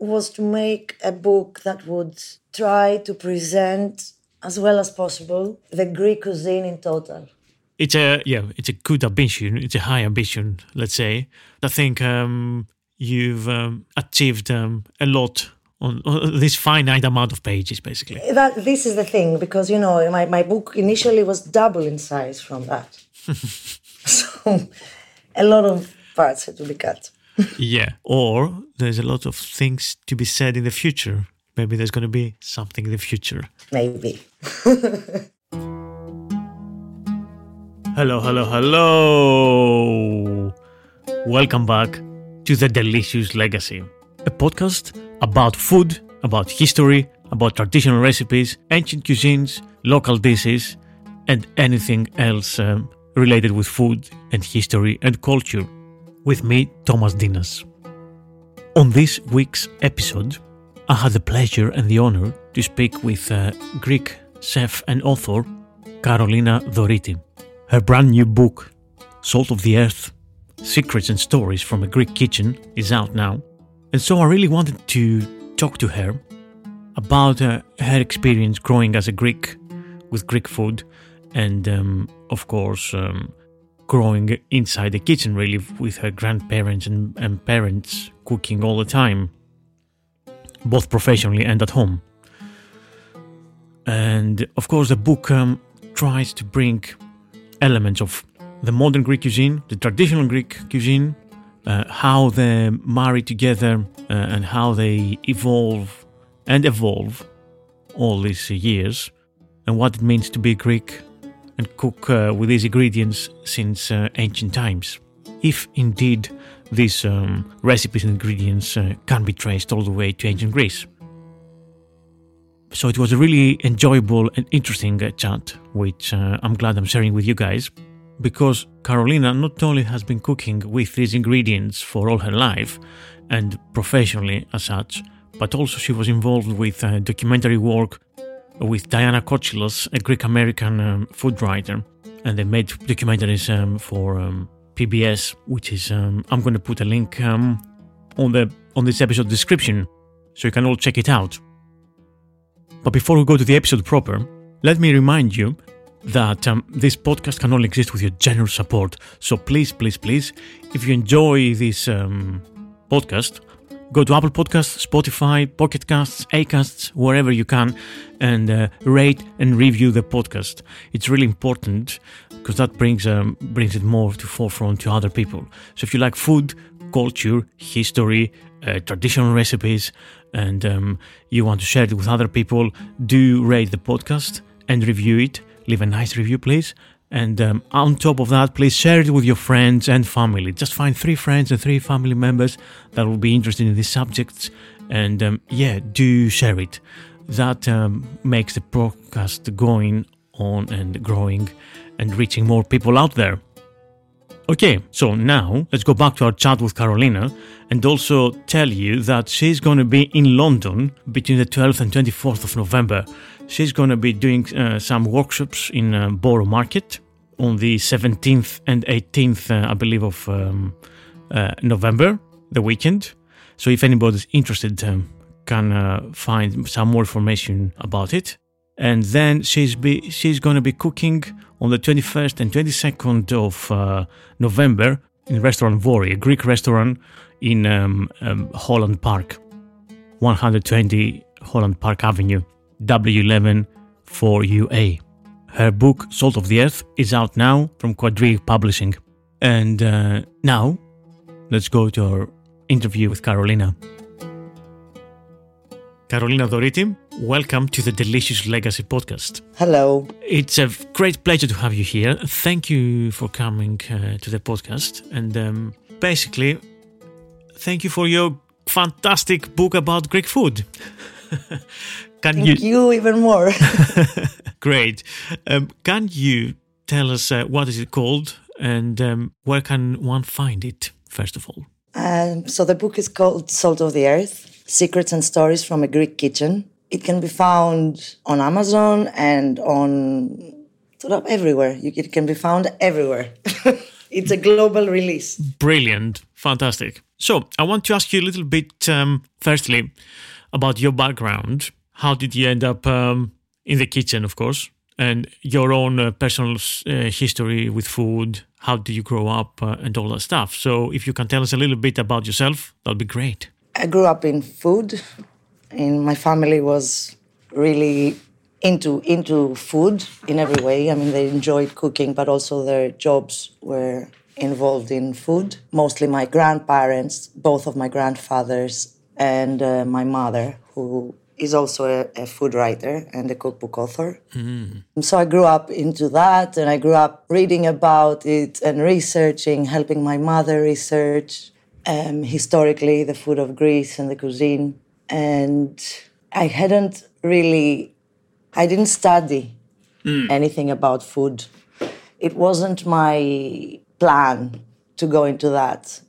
was to make a book that would try to present as well as possible the Greek cuisine in total. It's a yeah, it's a good ambition. It's a high ambition, let's say. I think um, you've um, achieved um, a lot on, on, this finite amount of pages, basically. That this is the thing because you know my, my book initially was double in size from that, so a lot of parts had to be cut. Yeah, or there's a lot of things to be said in the future. Maybe there's going to be something in the future. Maybe. hello, hello, hello. Welcome back to The Delicious Legacy, a podcast about food, about history, about traditional recipes, ancient cuisines, local dishes, and anything else um, related with food and history and culture. With me, Thomas Ntinas. On this week's episode, I had the pleasure and the honor to speak with uh, Greek chef and author Carolina Doriti. Her brand new book, Salt of the Earth Secrets and Stories from a Greek Kitchen, is out now. And so I really wanted to talk to her about uh, her experience growing as a Greek with Greek food and, um, of course, um, growing inside the kitchen, really, with her grandparents and, and parents cooking all the time, both professionally and at home. And of course, the book um, tries to bring elements of the modern Greek cuisine, the traditional Greek cuisine, uh, how they marry together uh, and how they evolve and evolve all these years, and what it means to be Greek and cook uh, with these ingredients since uh, ancient times. If indeed these um, recipes and ingredients uh, can be traced all the way to ancient Greece. So it was a really enjoyable and interesting uh, chat, which uh, I'm glad I'm sharing with you guys, because Carolina not only has been cooking with these ingredients for all her life and professionally as such, but also she was involved with uh, documentary work with Diana Kochilas, a Greek American um, food writer, and they made documentaries um, for um, PBS, which is um, I'm going to put a link um, on the on this episode description, so you can all check it out. But before we go to the episode proper, let me remind you that um, this podcast can only exist with your generous support. So please, please, please, if you enjoy this podcast, go to Apple Podcasts, Spotify, Pocket Casts, Acasts, wherever you can, and uh, rate and review the podcast. It's really important because that brings um, brings it more to forefront to other people. So if you like food, culture, history, uh, traditional recipes, and um, you want to share it with other people, do rate the podcast and review it. Leave a nice review, please. And um, on top of that, please share it with your friends and family. Just find three friends and three family members that will be interested in these subjects. And um, yeah, do share it. That um, makes the podcast going on and growing and reaching more people out there. Okay, so now let's go back to our chat with Carolina and also tell you that she's going to be in London between the 12th and 24th of November. She's going to be doing uh, some workshops in uh, Borough Market on the 17th and 18th, uh, I believe, of um, uh, November, the weekend. So if anybody's interested, um, can uh, find some more information about it. And then she's be she's going to be cooking on the 21st and 22nd of uh, November in restaurant Vori, a Greek restaurant in um, um, Holland Park, 120 Holland Park Avenue, W11 4UA. Her book, Salt of the Earth, is out now from Quadrille Publishing. And uh, now, let's go to our interview with Carolina. Carolina Doriti, welcome to the Delicious Legacy podcast. Hello. It's a great pleasure to have you here. Thank you for coming uh, to the podcast. And um, basically, thank you for your fantastic book about Greek food. can thank you, you even more. great. Um, can you tell us uh, what is it called and um, where can one find it, first of all? Um, so the book is called Salt of the Earth Secrets and Stories from a Greek Kitchen. It can be found on Amazon and on sort of everywhere. It can be found everywhere. it's a global release. Brilliant. Fantastic. So, I want to ask you a little bit, um, firstly, about your background. How did you end up um, in the kitchen, of course, and your own uh, personal uh, history with food? How did you grow up uh, and all that stuff? So, if you can tell us a little bit about yourself, that'd be great. I grew up in food, and my family was really into into food in every way. I mean, they enjoyed cooking, but also their jobs were involved in food. Mostly my grandparents, both of my grandfathers, and uh, my mother, who is also a, a, food writer and a cookbook author. Mm. So I grew up into that, and I grew up reading about it and researching, helping my mother research um, historically the food of Greece and the cuisine. And I hadn't really, I didn't study mm. anything about food. It wasn't my plan to go into that.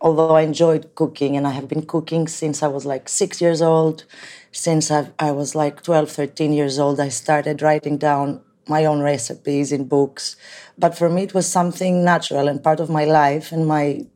Although I enjoyed cooking and I have been cooking since I was like six years old, since I, I was like 12, 13 years old, I started writing down my own recipes in books. But for me, it was something natural and part of my life and my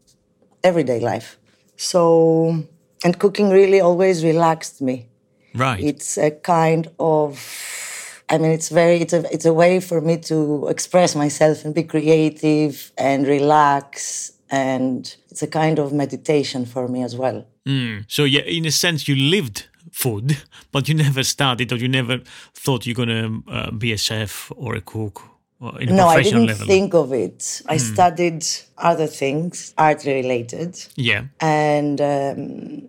everyday life. So, and cooking really always relaxed me. Right. It's a kind of, I mean, it's very, it's a, it's a way for me to express myself and be creative and relax. And it's a kind of meditation for me as well. Mm. So, yeah, in a sense, you lived food, but you never studied or you never thought you're going to uh, be a chef or a cook no, I didn't level? think of it. I mm. studied other things, art related. Yeah. And um,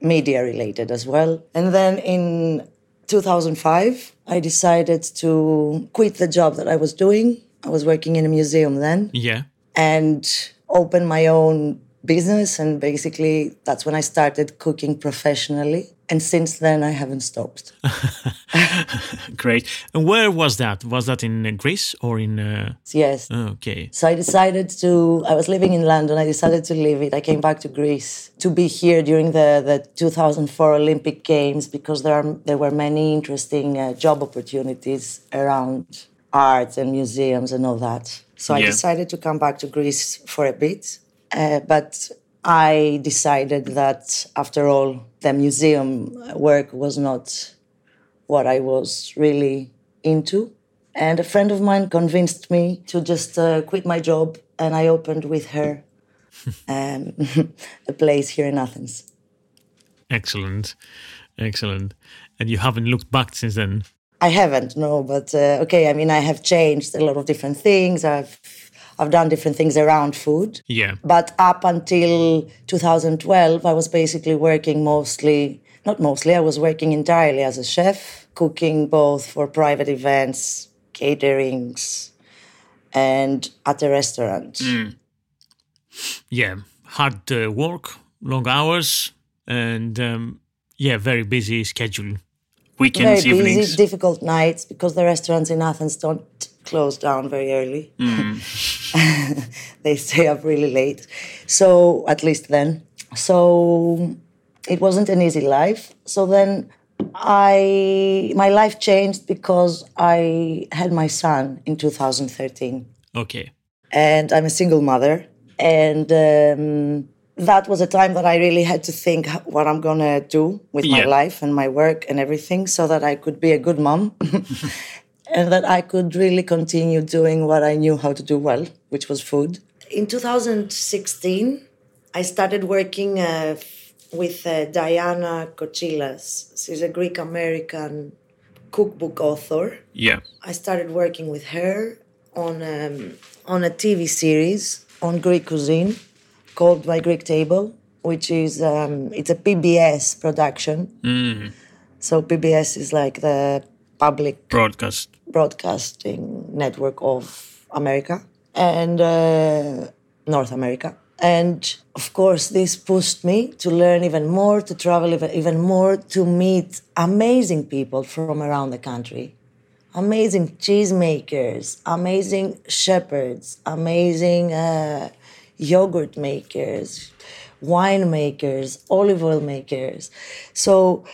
media related as well. And then in 2005, I decided to quit the job that I was doing. I was working in a museum then. Yeah. And open my own business. And basically, that's when I started cooking professionally and since then I haven't stopped. Great. And where was that? Was that in uh, Greece or in? Uh... Yes. Okay. So I decided to. I was living in London. I decided to leave it. I came back to Greece to be here during the the 2004 Olympic Games because there are there were many interesting uh, job opportunities around art and museums and all that. So I decided to come back to Greece for a bit. Uh, but I decided that after all, the museum work was not what I was really into. And a friend of mine convinced me to just uh, quit my job, and I opened with her um, a place here in Athens. Excellent, excellent. And you haven't looked back since then? I haven't, no. But uh, okay, I mean, I have changed a lot of different things. I've I've done different things around food. Yeah. But up until 2012, I was basically working mostly, not mostly, I was working entirely as a chef, cooking both for private events, caterings, and at a restaurant. Mm. Yeah. Hard uh, work, long hours, and um, yeah, very busy schedule. Weekends, very evenings. busy, difficult nights because the restaurants in Athens don't close down very early. Mm. they stay up really late. So, at least then. So, it wasn't an easy life. So then I my life changed because I had my son in 2013. Okay. And I'm a single mother and um, that was a time that I really had to think what I'm gonna do with yeah. my life and my work and everything, so that I could be a good mom and that I could really continue doing what I knew how to do well, which was food. In 2016, I started working uh, with uh, Diana Kochilas. She's a Greek American cookbook author. Yeah. I started working with her on um, on a TV series on Greek cuisine called My Greek Table, which is um, it's a PBS production. So PBS is like the public Broadcast. broadcasting network of America and uh, North America. And of course, this pushed me to learn even more, to travel even, even more, to meet amazing people from around the country. Amazing cheesemakers, amazing shepherds, amazing uh, yogurt makers, wine makers, olive oil makers. So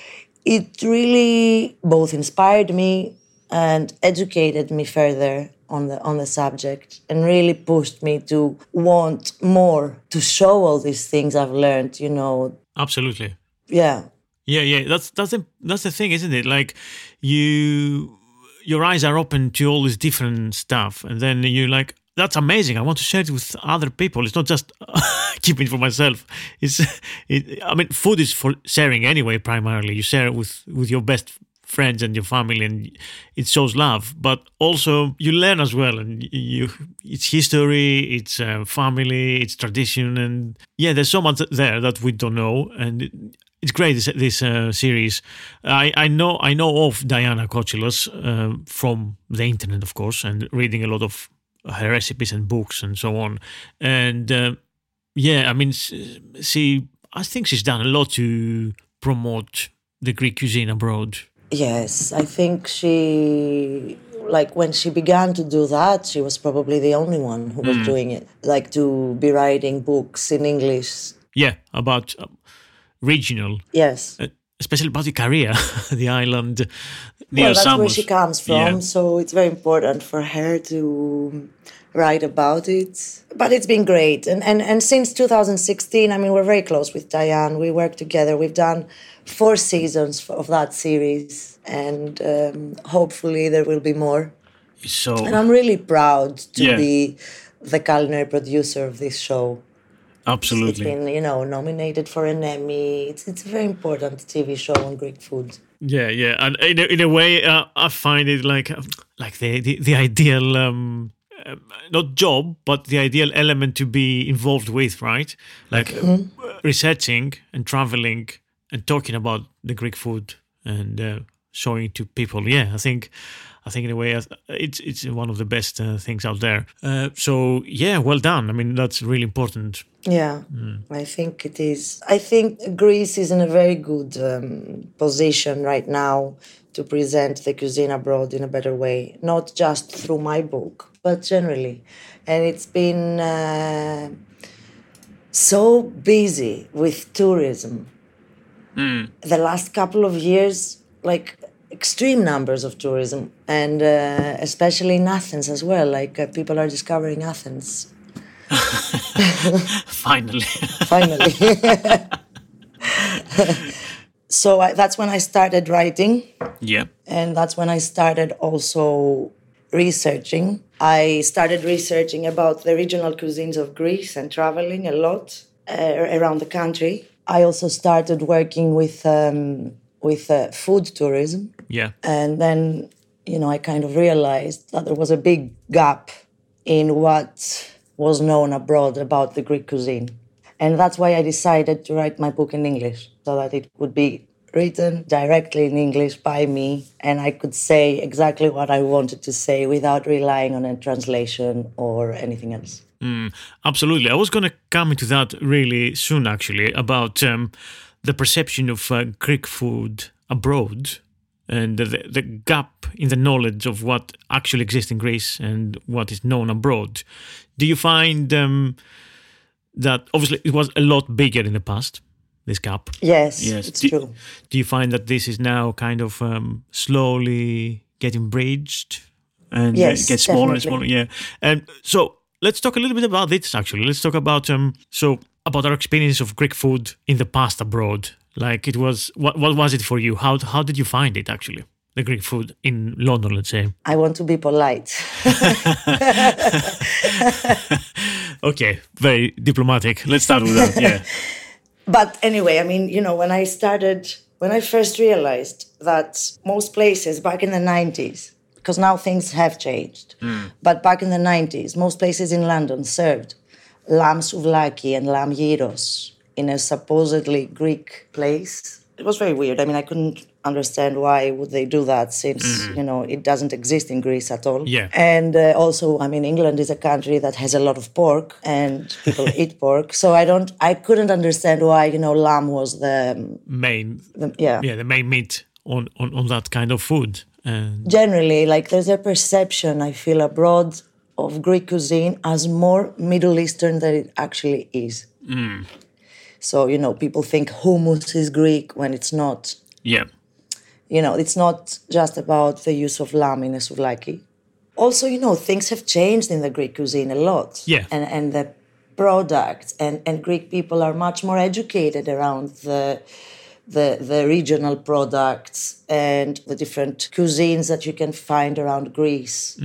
it really both inspired me and educated me further on the on the subject and really pushed me to want more to show all these things I've learned, you know. Absolutely. Yeah. Yeah, yeah. That's that's the that's the thing, isn't it? Like you your eyes are open to all this different stuff and then you're like that's amazing. I want to share it with other people. It's not just keeping it for myself. It's, it, I mean, food is for sharing anyway. Primarily, you share it with with your best friends and your family, and it shows love. But also, you learn as well, and you it's history, it's uh, family, it's tradition, and yeah, there's so much there that we don't know, and. it's great this, this uh, series. I, I know I know of Diana Kochilas uh, from the internet, of course, and reading a lot of her recipes and books and so on. And uh, yeah, I mean, she I think she's done a lot to promote the Greek cuisine abroad. Yes, I think she like when she began to do that, she was probably the only one who was doing it. Like to be writing books in English. Yeah, about um, regional, Yes. uh, especially about Ikaria, the island near well, that's where she comes from, Yeah. so it's very important for her to write about it. But it's been great, and and and since 2016, I mean, we're very close with Diane. We work together. We've done four seasons of that series, and um, hopefully there will be more. So And I'm really proud to Yeah. be the culinary producer of this show. It's absolutely, been, you know, nominated for an Emmy. It's it's a very important TV show on Greek food. yeah, yeah. And in a, in a way, uh, I find it like um, like the the, the ideal. Um, um, not job, but the ideal element to be involved with, right? Like uh, researching and traveling and talking about the Greek food and uh, showing it to people. Yeah, I think, I think in a way, uh, it's it's one of the best uh, things out there. Uh, so yeah, well done. I mean, that's really important. Yeah, I think it is. I think Greece is in a very good um, position right now to present the cuisine abroad in a better way, not just through my book, but generally. And it's been uh, so busy with tourism. The last couple of years, like extreme numbers of tourism, and uh, especially in Athens as well. Like uh, people are discovering Athens Finally, finally. so I, that's when I started writing, yeah, and that's when I started also researching. I started researching about the regional cuisines of Greece and traveling a lot uh, around the country. I also started working with um, with uh, food tourism, yeah, and then you know I kind of realized that there was a big gap in what was known abroad about the Greek cuisine. And that's why I decided to write my book in English so that it would be written directly in English by me and I could say exactly what I wanted to say without relying on a translation or anything else. absolutely. I was going to come into that really soon, actually, about um, the perception of uh, Greek food abroad and the, the gap in the knowledge of what actually exists in Greece and what is known abroad. Do you find um, that obviously it was a lot bigger in the past, this gap? Yes, Yes. it's Do- true. Do you find that this is now kind of um, slowly getting bridged and uh, Yes, gets smaller and smaller? Yeah. And so let's talk a little bit about this. Actually, let's talk about um so about our experience of Greek food in the past abroad. Like it was, what what was it for you? How how did you find it actually? the Greek food in London, let's say? I want to be polite. okay, very diplomatic. Let's start with that. Yeah. but anyway, I mean, you know, when I started, when I first realized that most places back in the 90s, because now things have changed, hmm. but back in the 90s, most places in London served lamb souvlaki and lamb gyros in a supposedly Greek place. It was very weird. I mean, I couldn't understand why would they do that since you know it doesn't exist in Greece at all. Yeah. And uh, also, I mean, England is a country that has a lot of pork and people eat pork. So I don't, I couldn't understand why you know lamb was the, Main, the yeah. yeah, the main meat on, on, on that kind of food. And Generally, like there's a perception I feel abroad of Greek cuisine as more Middle Eastern than it actually is. So you know, people think hummus is Greek when it's not. yeah, You know, it's not just about the use of lamb in a souvlaki. Also, you know, things have changed in the Greek cuisine a lot. Yeah. And and the products and, and Greek people are much more educated around the the the regional products and the different cuisines that you can find around Greece.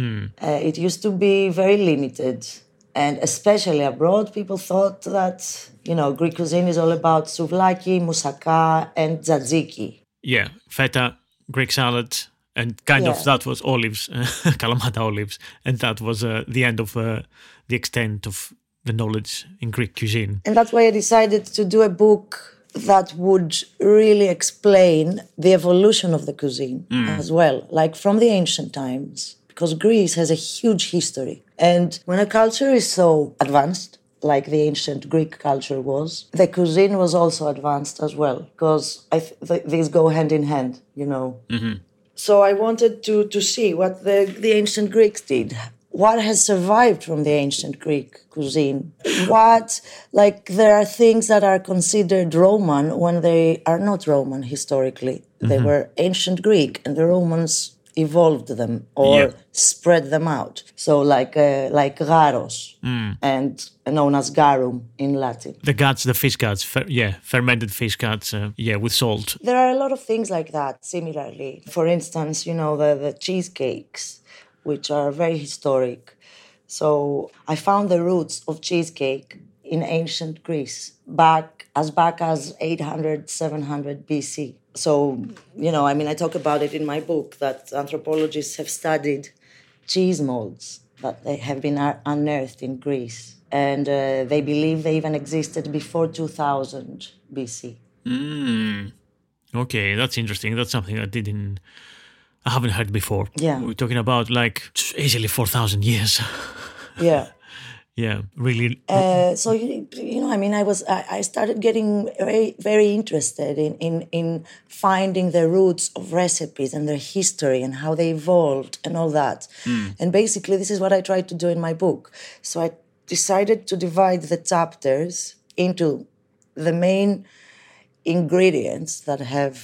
Uh, it used to be very limited. And especially abroad, people thought that, you know, Greek cuisine is all about souvlaki, moussaka, and tzatziki. yeah, feta, Greek salad, and kind of that was olives, Kalamata olives, and that was uh, the end of uh, the extent of the knowledge in Greek cuisine. And that's why I decided to do a book that would really explain the evolution of the cuisine as well, like from the ancient times, because Greece has a huge history. And when a culture is so advanced, like the ancient Greek culture was, the cuisine was also advanced as well, because I th- th- these go hand in hand, you know. Mm-hmm. So I wanted to, to see what the, the ancient Greeks did. What has survived from the ancient Greek cuisine? What, like, there are things that are considered Roman when they are not Roman historically. They mm-hmm. were ancient Greek, and the Romans evolved them or Yeah. spread them out. So, like, uh, like garos, and known as garum in Latin. The guts, the fish guts, fer- yeah, fermented fish guts, uh, yeah, with salt. There are a lot of things like that, similarly. For instance, you know, the, the cheesecakes, which are very historic. So I found the roots of cheesecake in ancient Greece, back as back as 800, 700 BC. So, you know, I mean, I talk about it in my book that anthropologists have studied cheese molds that they have been unearthed in Greece. And uh, they believe they even existed before 2000 BC. Okay, that's interesting. That's something I didn't, I haven't heard before. Yeah. We're talking about like easily 4,000 years. Yeah. Yeah, really. Uh, so you, you know, I mean, I was I, I started getting very very interested in, in in finding the roots of recipes and their history and how they evolved and all that. And basically, this is what I tried to do in my book. So I decided to divide the chapters into the main ingredients that have,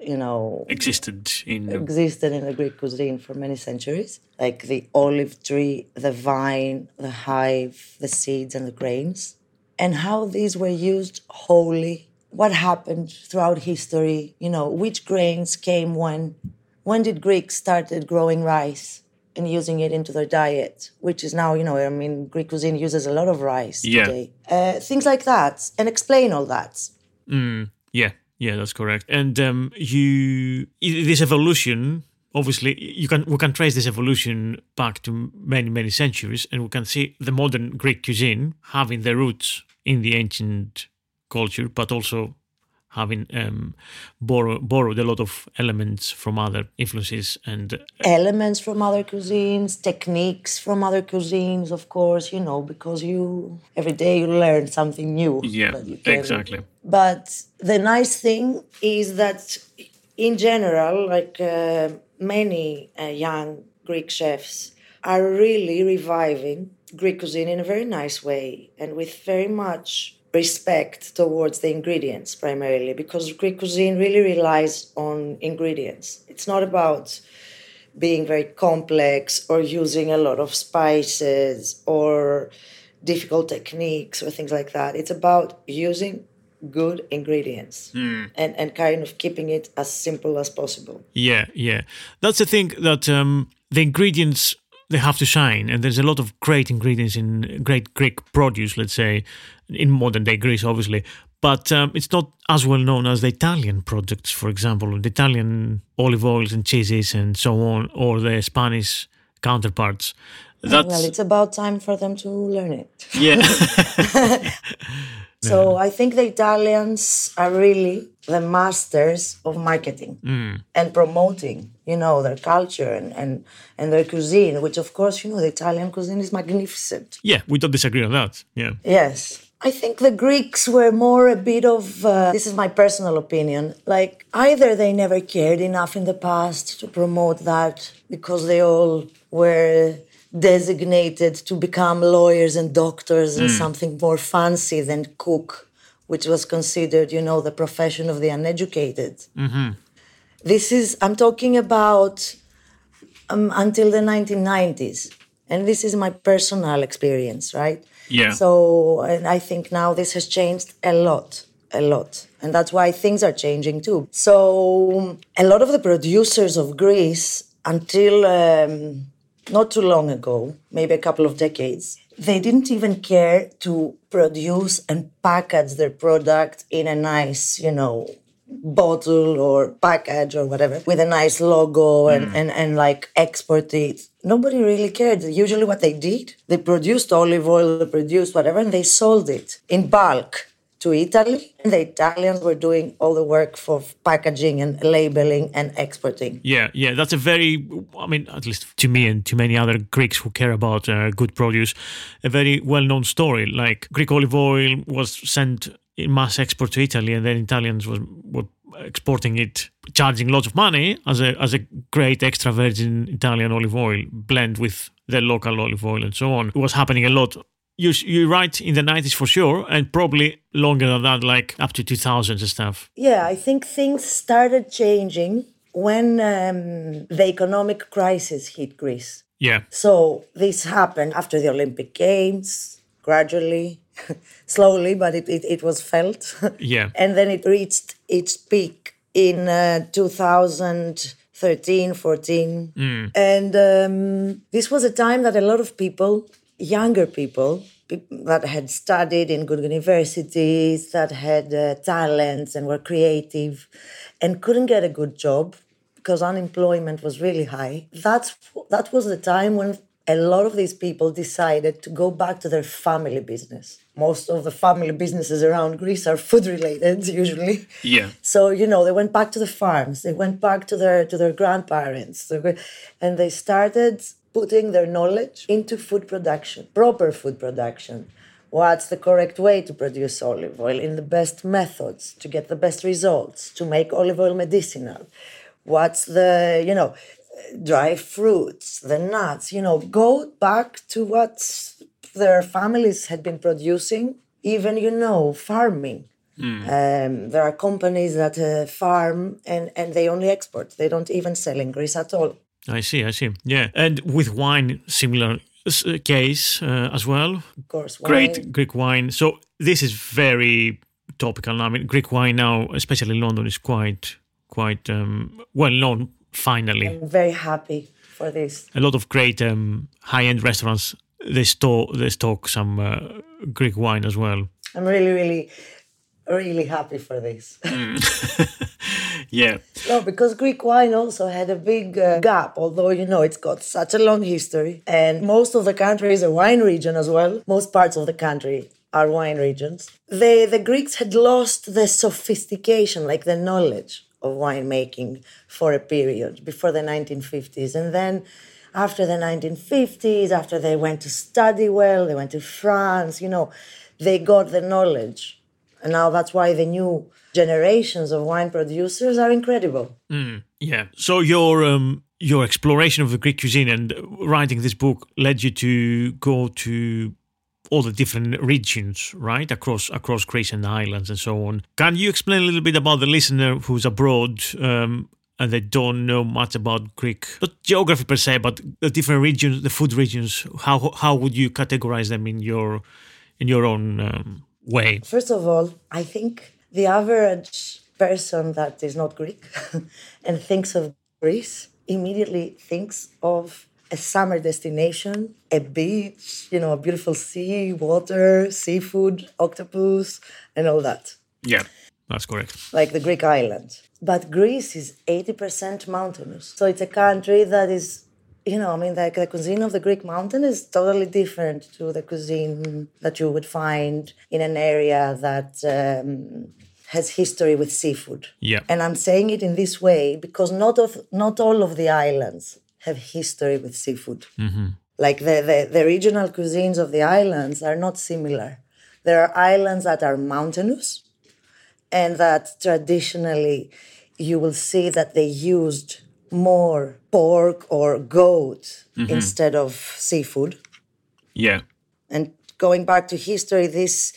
you know, existed in existed in the Greek cuisine for many centuries, like the olive tree, the vine, the hive, the seeds, and the grains, and how these were used wholly. What happened throughout history? You know, which grains came when? When did Greeks started growing rice and using it into their diet? Which is now, you know, I mean, Greek cuisine uses a lot of rice Yeah. today. Uh, things like that, and explain all that. Yeah, yeah, that's correct. And um, you this evolution, obviously, you can we can trace this evolution back to many many centuries, and we can see the modern Greek cuisine having their roots in the ancient culture, but also having um, borrow, borrowed a lot of elements from other influences and elements from other cuisines, techniques from other cuisines, of course, you know, because you every day you learn something new. yeah, that you can- exactly. But the nice thing is that, in general, like uh, many uh, young Greek chefs are really reviving Greek cuisine in a very nice way and with very much respect towards the ingredients primarily because Greek cuisine really relies on ingredients. It's not about being very complex or using a lot of spices or difficult techniques or things like that. It's about using good ingredients and, and kind of keeping it as simple as possible. Yeah, yeah. That's the thing that um, the ingredients they have to shine, and there's a lot of great ingredients in great Greek produce. Let's say in modern day Greece, obviously, but um, it's not as well known as the Italian products, for example, the Italian olive oils and cheeses and so on, or the Spanish counterparts. That's Well, it's about time for them to learn it. yeah, So I think the Italians are really the masters of marketing and promoting, you know, their culture and, and, and their cuisine, which of course, you know, the Italian cuisine is magnificent. yeah. We don't disagree on that. Yeah, Yes. I think the Greeks were more a bit of, uh, this is my personal opinion, like either they never cared enough in the past to promote that because they all were designated to become lawyers and doctors and something more fancy than cook, which was considered, you know, the profession of the uneducated. This is, I'm talking about um, until the 1990s. And this is my personal experience, right? Yeah. So, and I think now this has changed a lot, a lot. And that's why things are changing too. So, a lot of the producers of Greece, until um, not too long ago, maybe a couple of decades, they didn't even care to produce and package their product in a nice, you know, bottle or package or whatever with a nice logo and, and, and like export it. Nobody really cared. Usually, what they did, they produced olive oil, they produced whatever, and they sold it in bulk to Italy. And the Italians were doing all the work for packaging and labeling and exporting. Yeah, yeah, that's a very, I mean, at least to me and to many other Greeks who care about uh, good produce, a very well known story. Like Greek olive oil was sent mass export to Italy, and then Italians was, were exporting it, charging lots of money as a, as a great extra virgin Italian olive oil blend with the local olive oil and so on. It was happening a lot. You, you're right in the 90s for sure, and probably longer than that, like up to 2000s and stuff. Yeah, I think things started changing when um, the economic crisis hit Greece. Yeah, So this happened after the Olympic Games, gradually, slowly, but it, it, it was felt. Yeah. and then it reached its peak in uh, 2013, 14. And um, this was a time that a lot of people, younger people, peop- that had studied in good universities, that had uh, talents and were creative and couldn't get a good job because unemployment was really high. That's that was the time when a lot of these people decided to go back to their family business. Most of the family businesses around Greece are food related usually. yeah. So you know they went back to the farms. They went back to their to their grandparents, and they started putting their knowledge into food production, proper food production. What's the correct way to produce olive oil in the best methods to get the best results to make olive oil medicinal? What's the you know dry fruits, the nuts? You know, go back to what their families had been producing. Even you know farming. Um, there are companies that uh, farm and, and they only export. They don't even sell in Greece at all. I see, I see. Yeah, and with wine, similar uh, case uh, as well. Of course, Great Greek wine. So this is very topical. I mean, Greek wine now, especially in London, is quite quite um, well known. Finally, I'm very happy for this. a lot of great um, high end restaurants they store they stock some uh, Greek wine as well. I'm really, really, really happy for this. Yeah, no, because Greek wine also had a big uh, gap, although you know it's got such a long history. And most of the country is a wine region as well. Most parts of the country are wine regions. They, the Greeks had lost the sophistication, like the knowledge of winemaking for a period before the 1950s. And then after the 1950s, after they went to study well, they went to France, you know, they got the knowledge. And now that's why the new generations of wine producers are incredible. yeah. So your um, your exploration of the Greek cuisine and writing this book led you to go to all the different regions, right, across across Greece and the islands and so on. Can you explain a little bit about the listener who's abroad um, and they don't know much about Greek, not geography per se, but the different regions, the food regions? How how would you categorize them in your in your own um, way? First of all, I think the average person that is not Greek and thinks of Greece immediately thinks of a summer destination, a beach, you know, a beautiful sea, water, seafood, octopus, and all that, Yeah, that's correct. like the Greek island. But Greece is 80% mountainous. So it's a country that is, you know, I mean, the, the cuisine of the Greek mountain is totally different to the cuisine that you would find in an area that um, has history with seafood. Yeah. And I'm saying it in this way because not of not all of the islands have history with seafood. Mm-hmm. Like the, the, the regional cuisines of the islands are not similar. There are islands that are mountainous and that traditionally you will see that they used more pork or goat mm-hmm. instead of seafood. Yeah. And going back to history, this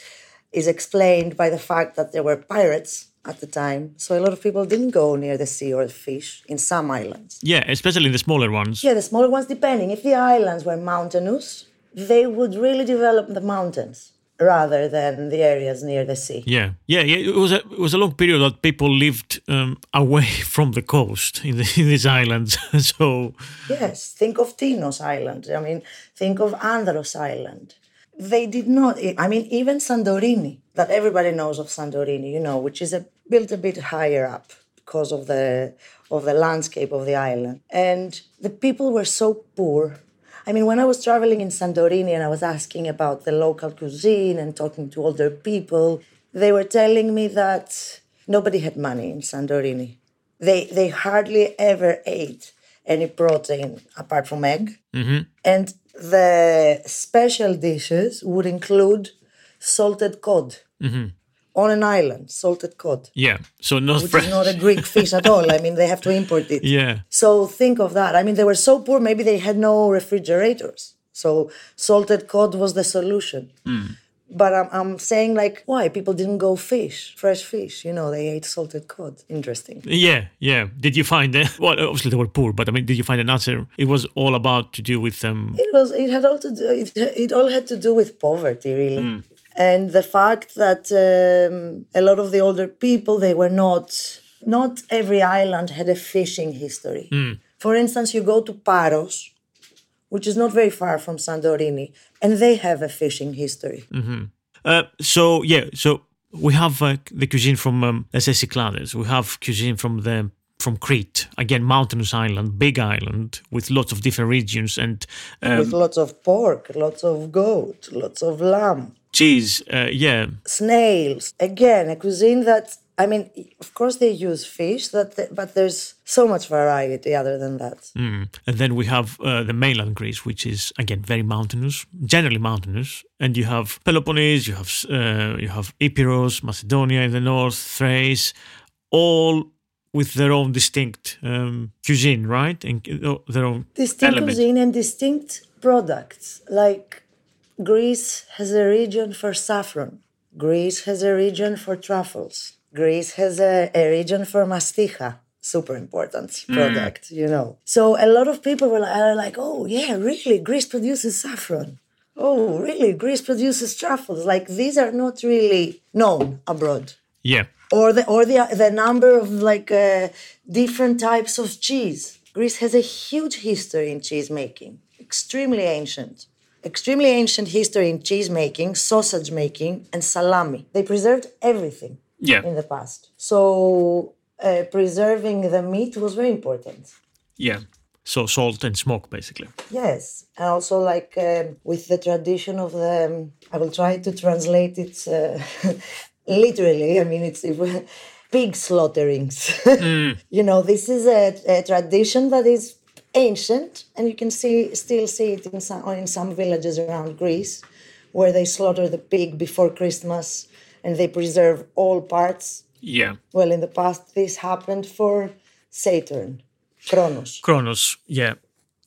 is explained by the fact that there were pirates at the time. So a lot of people didn't go near the sea or the fish in some islands. Yeah, especially in the smaller ones. Yeah, the smaller ones, depending. If the islands were mountainous, they would really develop the mountains rather than the areas near the sea. Yeah, yeah, yeah. It was a it was a long period that people lived um, away from the coast in, the, in these islands. so Yes, think of Tinos Island. I mean, think of Andros Island. They did not. I mean, even Santorini, that everybody knows of Santorini, you know, which is a, built a bit higher up because of the of the landscape of the island, and the people were so poor. I mean, when I was traveling in Santorini and I was asking about the local cuisine and talking to older people, they were telling me that nobody had money in Santorini. They they hardly ever ate any protein apart from egg. Mm-hmm. And the special dishes would include salted cod mm-hmm. On an island, salted cod, yeah, so not which fresh. is not a Greek fish at all. I mean, they have to import it. yeah, So think of that. I mean, they were so poor, maybe they had no refrigerators. So salted cod was the solution. But I'm, I'm saying, like, why? People didn't go fish, fresh fish. You know, they ate salted cod. Interesting. yeah, yeah. Did you find uh, well? Obviously they were poor, but I mean, did you find an answer? It was all about to do with um. It was. It had all to do. It, it all had to do with poverty, really, and the fact that um, a lot of the older people they were not. Not every island had a fishing history. For instance, you go to Paros, which is not very far from Santorini, and they have a fishing history. Uh, so yeah, so we have uh, the cuisine from um, let's say Cyclades. We have cuisine from the from Crete, again mountainous island, big island with lots of different regions and um, with lots of pork, lots of goat, lots of lamb, cheese. Uh, yeah, snails. Again, a cuisine that I mean, of course they use fish, that but there's so much variety other than that. Mm. And then we have uh, the mainland Greece, which is again very mountainous, generally mountainous. And you have Peloponnese, you have uh, you have Epirus, Macedonia in the north, Thrace, all with their own distinct um, cuisine, right? And uh, their own Distinct element. cuisine and distinct products. Like Greece has a region for saffron. Greece has a region for truffles. Greece has a, a region for masticha. Super important product, you know. So a lot of people were like, like, oh yeah, really, Greece produces saffron. Oh, really, Greece produces truffles. Like these are not really known abroad Yeah, or the or the the number of like uh, different types of cheese. Greece has a huge history in cheese making, extremely ancient, extremely ancient history in cheese making, sausage making, and salami. They preserved everything yeah, in the past. So uh, preserving the meat was very important. yeah. So salt and smoke, basically. Yes, and also like um, with the tradition of the, I will try to translate it uh, literally. I mean, it's pig slaughterings. you know, this is a, a tradition that is ancient, and you can see still see it in some in some villages around Greece, where they slaughter the pig before Christmas, and they preserve all parts. Yeah. Well, in the past, this happened for Saturn, Kronos. Kronos, yeah,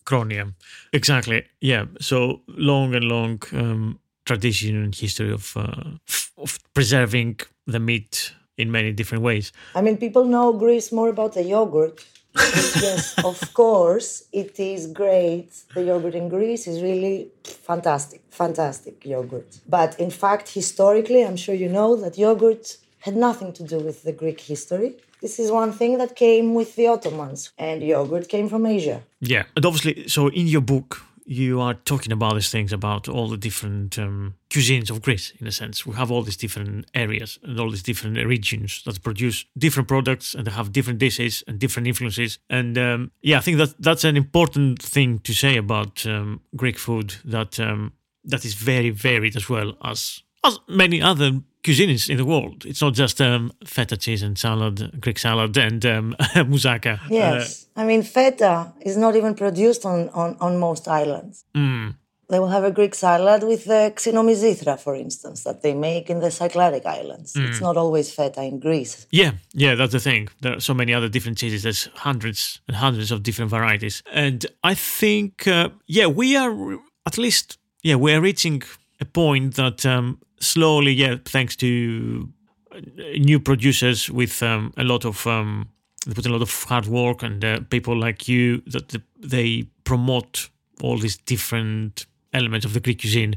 Kronia, exactly, yeah. So long and long um, tradition and history of uh, of preserving the meat in many different ways. I mean, people know Greece more about the yogurt. Yes, of course, it is great. The yogurt in Greece is really fantastic, fantastic yogurt. But in fact, historically, I'm sure you know that yogurt had nothing to do with the Greek history. This is one thing that came with the Ottomans, and yogurt came from Asia. Yeah, and obviously, so in your book, you are talking about these things about all the different um, cuisines of Greece, in a sense. We have all these different areas and all these different regions that produce different products and they have different dishes and different influences. And um, yeah, I think that that's an important thing to say about um, Greek food that um, that is very varied as well as as many other cuisines in the world. It's not just um, feta cheese and salad, Greek salad, and um, moussaka. Yes. Uh, I mean, feta is not even produced on, on, on most islands. Mm. They will have a Greek salad with the xinomyzithra, for instance, that they make in the Cycladic Islands. Mm. It's not always feta in Greece. Yeah, yeah, that's the thing. There are so many other different cheeses. There's hundreds and hundreds of different varieties. And I think, uh, yeah, we are at least, yeah, we are reaching a point that um, slowly, yeah, thanks to uh, new producers with um, a lot of um, they put a lot of hard work and uh, people like you that they promote all these different elements of the Greek cuisine.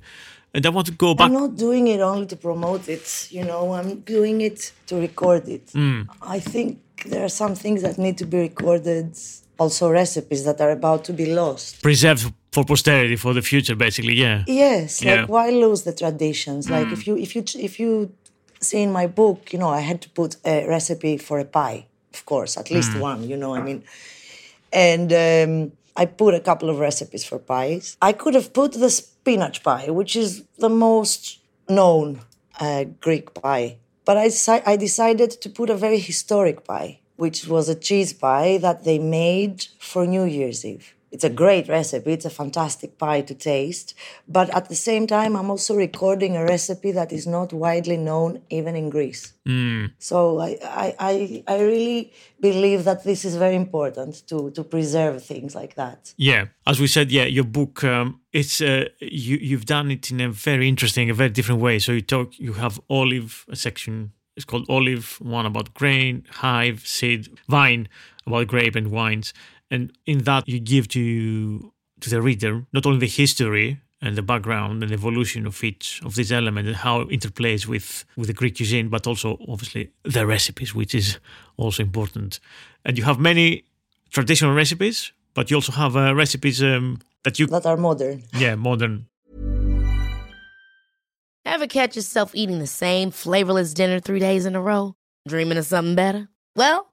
And I want to go back. I'm not doing it only to promote it, you know, I'm doing it to record it. Mm. I think there are some things that need to be recorded, also recipes that are about to be lost. Preserved for posterity for the future basically yeah. Yes Yeah. like why lose the traditions? Like if you if you if you see in my book you know i had to put a recipe for a pie of course at least one you know i mean? And um, i put a couple of recipes for pies. I could have put the spinach pie which is the most known uh, greek pie. But I, I decided to put a very historic pie which was a cheese pie that they made for new year's eve it's a great recipe. It's a fantastic pie to taste. But at the same time, I'm also recording a recipe that is not widely known even in Greece. So I, I, I, really believe that this is very important to, to preserve things like that. yeah as we said yeah your book um, it's uh, you you've done it in a very interesting a very different way so you talk you have olive a section it's called olive one about grain hive seed vine about grape and wines and in that you give to to the reader not only the history and the background and evolution of each of these elements and how it interplays with with the Greek cuisine, but also obviously the recipes, which is also important. And you have many traditional recipes, but you also have uh, recipes um, that you That are modern. yeah modern Ever catch yourself eating the same flavorless dinner three days in a row? Dreaming of something better? Well,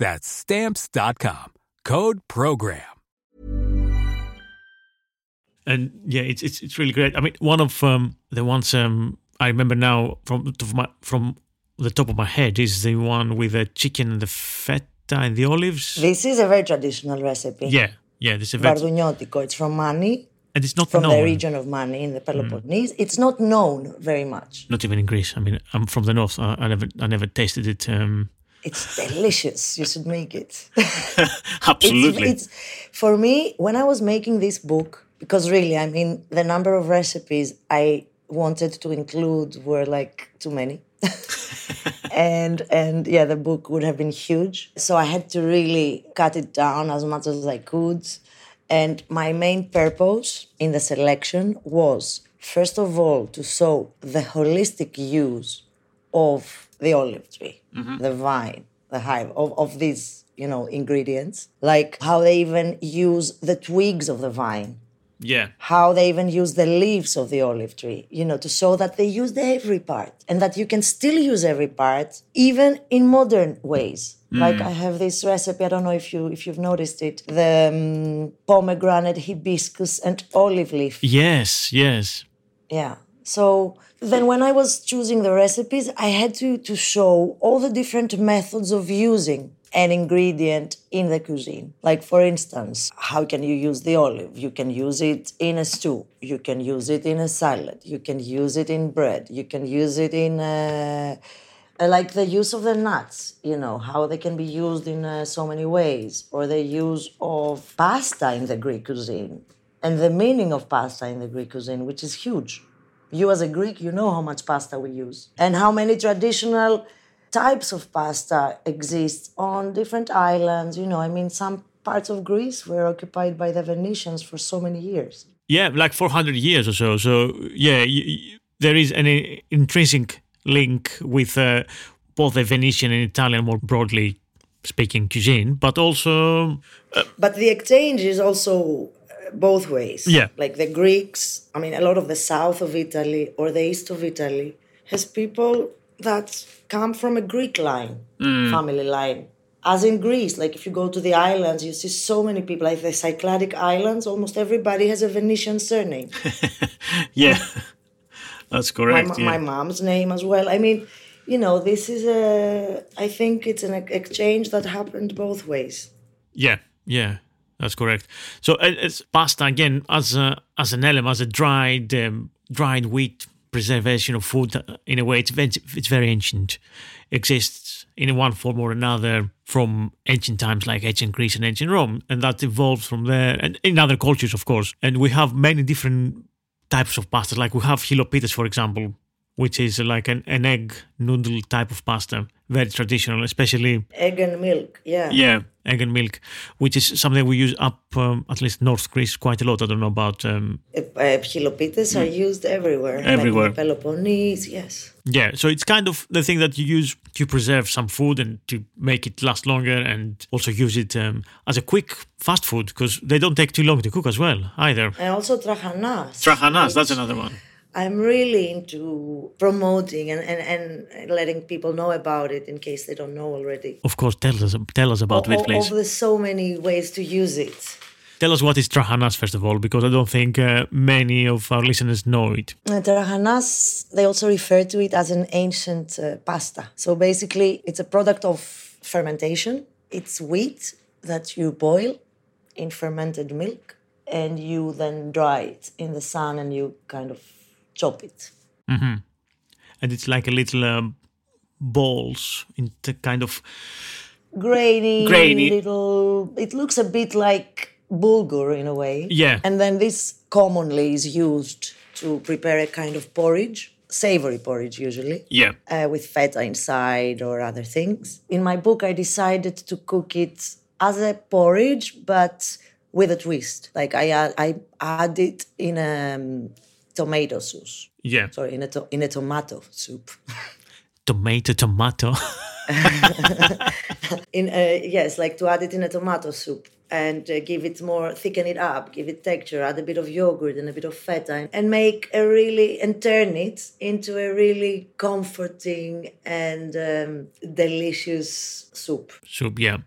That's stamps.com. Code Program. and yeah, it's it's it's really great. I mean, one of um, the ones um, I remember now from the top of my, from the top of my head is the one with the chicken and the feta and the olives. This is a very traditional recipe. yeah, yeah. There's a very, Varduniotico. It's from Mani, and it's not from known. the region of Mani in the Peloponnese. It's not known very much. Not even in Greece. I mean, I'm from the north. I, I never I never tasted it. Um, It's delicious. You should make it. absolutely. It's, it's for me when I was making this book because really, I mean, the number of recipes I wanted to include were like too many. and and yeah, the book would have been huge. So I had to really cut it down as much as I could. And my main purpose in the selection was first of all to show the holistic use of the olive tree, the vine, the hive, of, of these, you know, ingredients. Like how they even use the twigs of the vine, yeah, how they even use the leaves of the olive tree, you know, to show that they used every part and that you can still use every part, even in modern ways. Like I have this recipe. I don't know if you if you've noticed it. The um, pomegranate, hibiscus, and olive leaf. yes, yes. Yeah. So then when I was choosing the recipes, I had to, to show all the different methods of using an ingredient in the cuisine. Like, for instance, how can you use the olive? You can use it in a stew, you can use it in a salad, you can use it in bread, you can use it in. Uh, uh, like the use of the nuts, you know, how they can be used in uh, so many ways, or the use of pasta in the Greek cuisine, and the meaning of pasta in the Greek cuisine, which is huge. You, as a Greek, you know how much pasta we use, and how many traditional types of pasta exist on different islands. You know, I mean, some parts of Greece were occupied by the Venetians for so many years. Yeah, like 400 years or so. So, yeah, y y there is an intrinsic link with uh, both the Venetian and Italian, more broadly speaking, cuisine, but also, But the exchange is also uh, both ways. Yeah. Like the Greeks, I mean, a lot of the south of Italy or the east of Italy has people that come from a Greek line, mm. family line. As in Greece, like if you go to the islands, you see so many people, like the Cycladic Islands, almost everybody has a Venetian surname. yeah, that's correct. mo- yeah. my mom's name as well. I mean, you know, this is a, I think it's an exchange that happened both ways. Yeah, yeah, that's correct. So uh, it's pasta again as a, as an element, as a dried um, dried wheat preservation of food. uh, In a way, it's very, it's very ancient. Exists in one form or another from ancient times, like ancient Greece and ancient Rome, and that evolves from there, and in other cultures, of course. And we have many different types of pasta. Like we have hilopites, for example, which is like an, an egg noodle type of pasta, very traditional, especially Egg and milk, yeah. yeah, egg and milk, which is something we use up um, at least North Greece quite a lot. I don't know about. Um, Uh, are used everywhere. Everywhere. the Peloponnese, yes. yeah, so it's kind of the thing that you use to preserve some food and to make it last longer, and also use it um, as a quick fast food because they don't take too long to cook as well either. And also trahanas. Trahanas, that's another one. I'm really into promoting and, and, and letting people know about it in case they don't know already. Of course, tell us tell us about Of, it, of please. so many ways to use it. Tell us what is trahanas first of all, because I don't think uh, many of our listeners know it. Uh, Trahanas, they also refer to it as an ancient uh, pasta. So basically, it's a product of fermentation. It's wheat that you boil in fermented milk and you then dry it in the sun and you kind of chop it. And it's like a little um, balls in the kind of Grainy, Grainy. little. It looks a bit like bulgur in a way. Yeah. And then this commonly is used to prepare a kind of porridge, savory porridge usually. yeah. uh, with feta inside or other things. In my book, I decided to cook it as a porridge, but with a twist. Like I add, I add it in a um, tomato sauce. Yeah. Sorry, in a to- in a tomato soup. Tomato, tomato. in a, yes, like to add it in a tomato soup. and uh, give it more, thicken it up, give it texture, add a bit of yogurt and a bit of feta, and make a really, and turn it into a really comforting and um, delicious soup. Soup, yeah.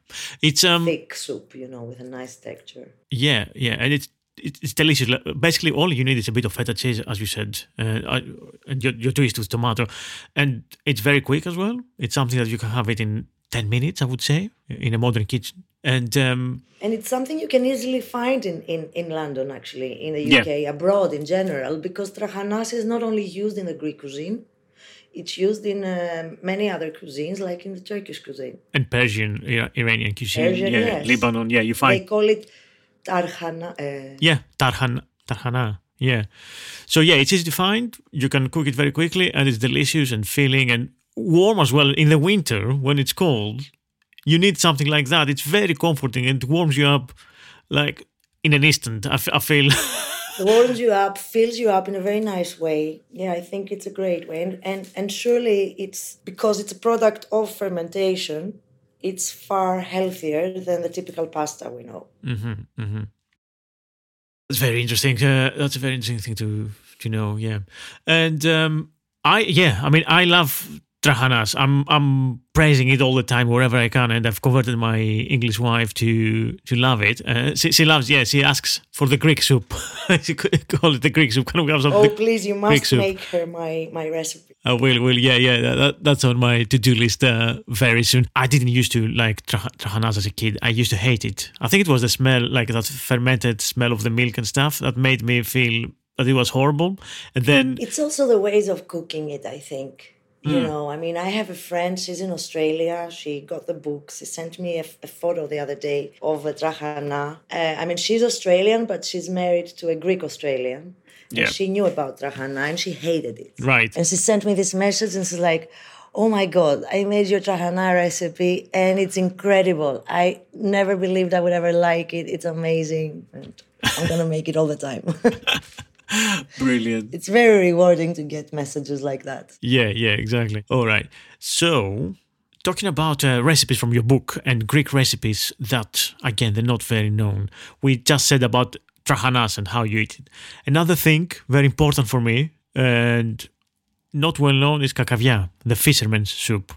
It's um Thick soup, you know, with a nice texture. yeah, yeah, and it's it's delicious. Basically, all you need is a bit of feta cheese, as you said, uh, I- and your, your twist with tomato, and it's very quick as well. It's something that you can have it in ten minutes, I would say, in a modern kitchen. And um, And it's something you can easily find in, in, in London, actually, in the Yeah. UK, abroad in general, because trahanas is not only used in the Greek cuisine, it's used in um many other cuisines, like in the Turkish cuisine. and Persian, Ira- Iranian cuisine, Persian, yeah, yes. Lebanon, yeah, you find They call it tarhana. Uh, yeah, tarhan, tarhana, yeah. So yeah, it's easy to find. You can cook it very quickly, and it's delicious and filling and warm as well. In the winter, when it's cold, you need something like that. It's very comforting and it warms you up like in an instant. I, f- I feel. Warms you up, fills you up in a very nice way. Yeah, I think it's a great way. And, and, and surely it's because it's a product of fermentation, it's far healthier than the typical pasta we know. That's very interesting. Uh, that's a very interesting thing to to know. Yeah, and um, I yeah, I mean, I love trahanas. I'm I'm praising it all the time wherever I can, and I've converted my English wife to to love it. Uh, she, she loves. Yeah, she asks for the Greek soup. she call it the Greek soup. Can we have some? Oh, please, you must make her my, my recipe. I will, will, yeah, yeah. That, that- that's on my to-do list uh, very soon. I didn't used to like tra- trahanas as a kid. I used to hate it. I think it was the smell, like that fermented smell of the milk and stuff, that made me feel that it was horrible. And then, It's also the ways of cooking it, I think. You know, I mean, I have a friend, she's in Australia. She got the book. She sent me a, a photo the other day of a trahana. Uh, I mean, she's Australian, but she's married to a Greek Australian. Yeah. she knew about trahana and she hated it. right, And she sent me this message and she's like, Oh my God, I made your trahana recipe and it's incredible. I never believed I would ever like it. It's amazing. And I'm going to make it all the time. brilliant. it's very rewarding to get messages like that. Yeah, yeah, exactly. All right. So, talking about uh, recipes from your book and Greek recipes that, again, they're not very known. We just said about trahanas and how you eat it. Another thing very important for me and not well known is kakavia, the fisherman's soup.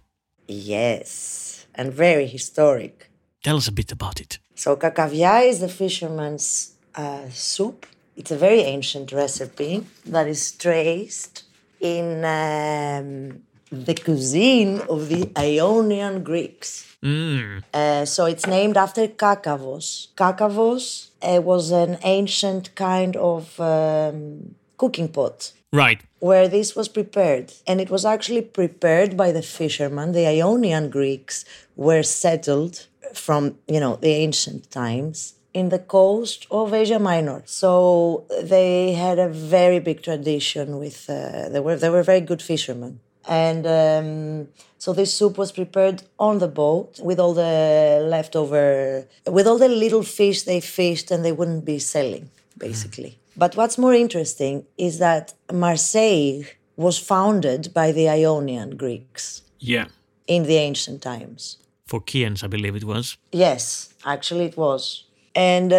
Yes, and very historic. Tell us a bit about it. So, kakavia is the fisherman's uh, soup. It's a very ancient recipe that is traced in um, the cuisine of the Ionian Greeks. Uh, so, it's named after Kakavos. Kakavos uh, was an ancient kind of um, cooking pot Right. where this was prepared. And it was actually prepared by the fishermen. The Ionian Greeks were settled from, you know, the ancient times in the coast of Asia Minor. So they had a very big tradition with, uh, they, were, they were very good fishermen. And um, so this soup was prepared on the boat with all the leftover, with all the little fish they fished and they wouldn't be selling, basically. But what's more interesting is that Marseille was founded by the Ionian Greeks Yeah. in the ancient times. Phocaeans, I believe it was. Yes, actually it was. And, uh,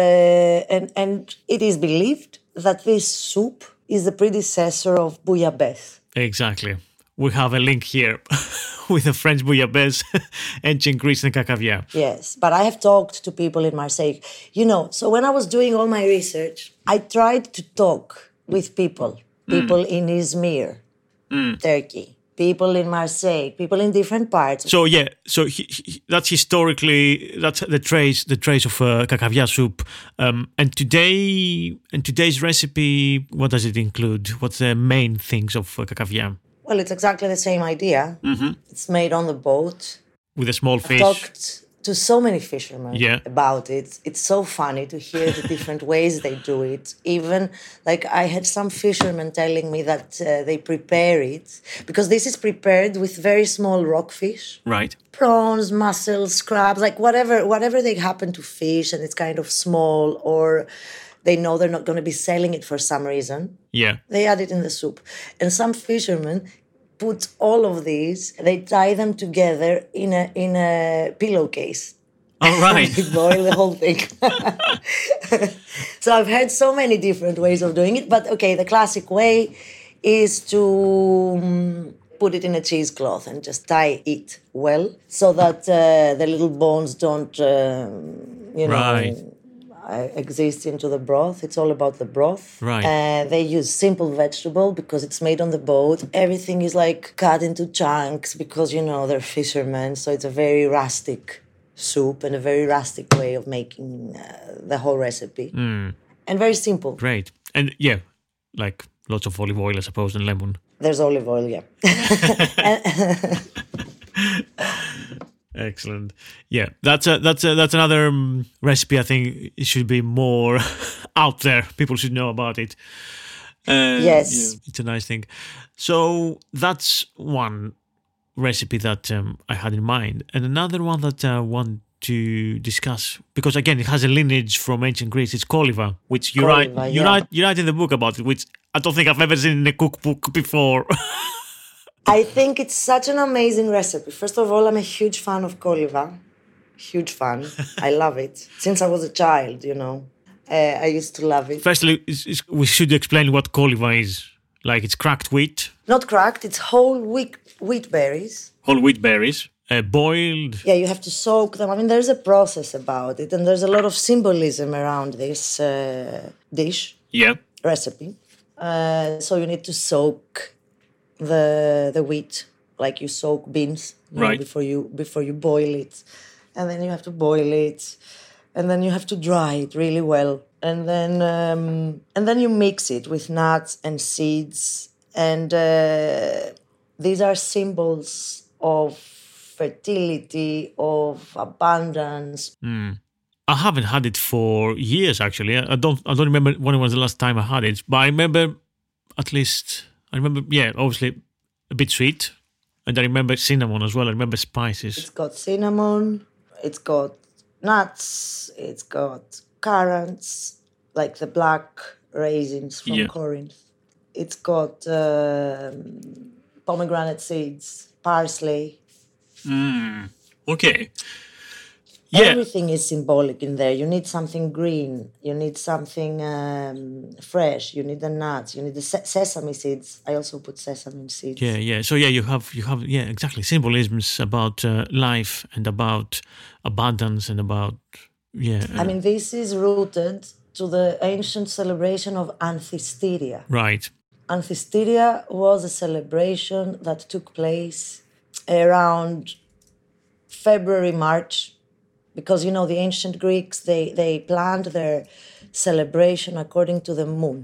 and, and it is believed that this soup is the predecessor of bouillabaisse. Exactly. We have a link here with the French bouillabaisse, ancient Greece and kakavia. Yes, but I have talked to people in Marseille. You know, so when I was doing all my research, I tried to talk with people, people in Izmir, Turkey, people in Marseille, people in different parts. So yeah, so he, he- that's historically that's the trace the trace of uh, kakavia soup. Um, and today and today's recipe, what does it include? What's the main things of uh, kakavia? Well, it's exactly the same idea. It's made on the boat. With a small fish. Talked to so many fishermen Yeah. about it. It's so funny to hear the different ways they do it. Even like I had some fishermen telling me that uh, they prepare it because this is prepared with very small rockfish. Right. prawns, mussels, crabs, like whatever whatever they happen to fish and it's kind of small or they know they're not going to be selling it for some reason. Yeah. They add it in the soup. And some fishermen put all of these, they tie them together in a in a pillowcase. All right. boil the whole thing. so I've had so many different ways of doing it, but okay, the classic way is to um, put it in a cheesecloth and just tie it well so that uh, the little bones don't, um, you know, Right. Uh, exist into the broth. It's all about the broth. Right. Uh, they use simple vegetable because it's made on the boat. Everything is like cut into chunks because you know they're fishermen, so it's a very rustic soup and a very rustic way of making uh, the whole recipe. And very simple. Great. And yeah, like lots of olive oil, I suppose, and lemon. There's olive oil, yeah. Excellent. Yeah, that's a, that's a, that's another um, recipe. I think it should be more out there. People should know about it. Uh, Yes. yeah, it's a nice thing. So that's one recipe that um, I had in mind, and another one that I want to discuss because again it has a lineage from ancient Greece. It's koliva, which you write you yeah. write you write in the book about it, which I don't think I've ever seen in a cookbook before. I think it's such an amazing recipe. First of all, I'm a huge fan of koliva. Huge fan. I love it. Since I was a child, you know. Uh, I used to love it. Firstly, is- is- we should explain what koliva is. Like it's cracked wheat, Not cracked, it's whole wheat, wheat berries. whole wheat berries, uh, boiled. Yeah, you have to soak them. I mean, there's a process about it, and there's a lot of symbolism around this uh, dish Yeah. recipe. Uh, so you need to soak the the wheat like you soak beans you know, Right. before you before you boil it, and then you have to boil it, and then you have to dry it really well, and then um, and then you mix it with nuts and seeds, and uh, these are symbols of fertility, of abundance, I haven't had it for years actually. I I don't I don't remember when was the last time I had it, but I remember at least I remember yeah, obviously a bit sweet. And I remember cinnamon as well. I remember spices. It's got cinnamon, it's got nuts, it's got currants, like the black raisins from Yeah. Corinth. It's got um, pomegranate seeds, parsley. Okay. Yeah. Everything is symbolic in there. You need something green, you need something um, fresh, you need the nuts, you need the se- sesame seeds. I also put sesame seeds. Yeah, yeah. So yeah, you have you have yeah, exactly symbolisms about uh, life and about abundance and about yeah. I mean, this is rooted to the ancient celebration of Anthesteria. right. Anthesteria was a celebration that took place around February, March, because you know the ancient Greeks they they planned their celebration according to the moon.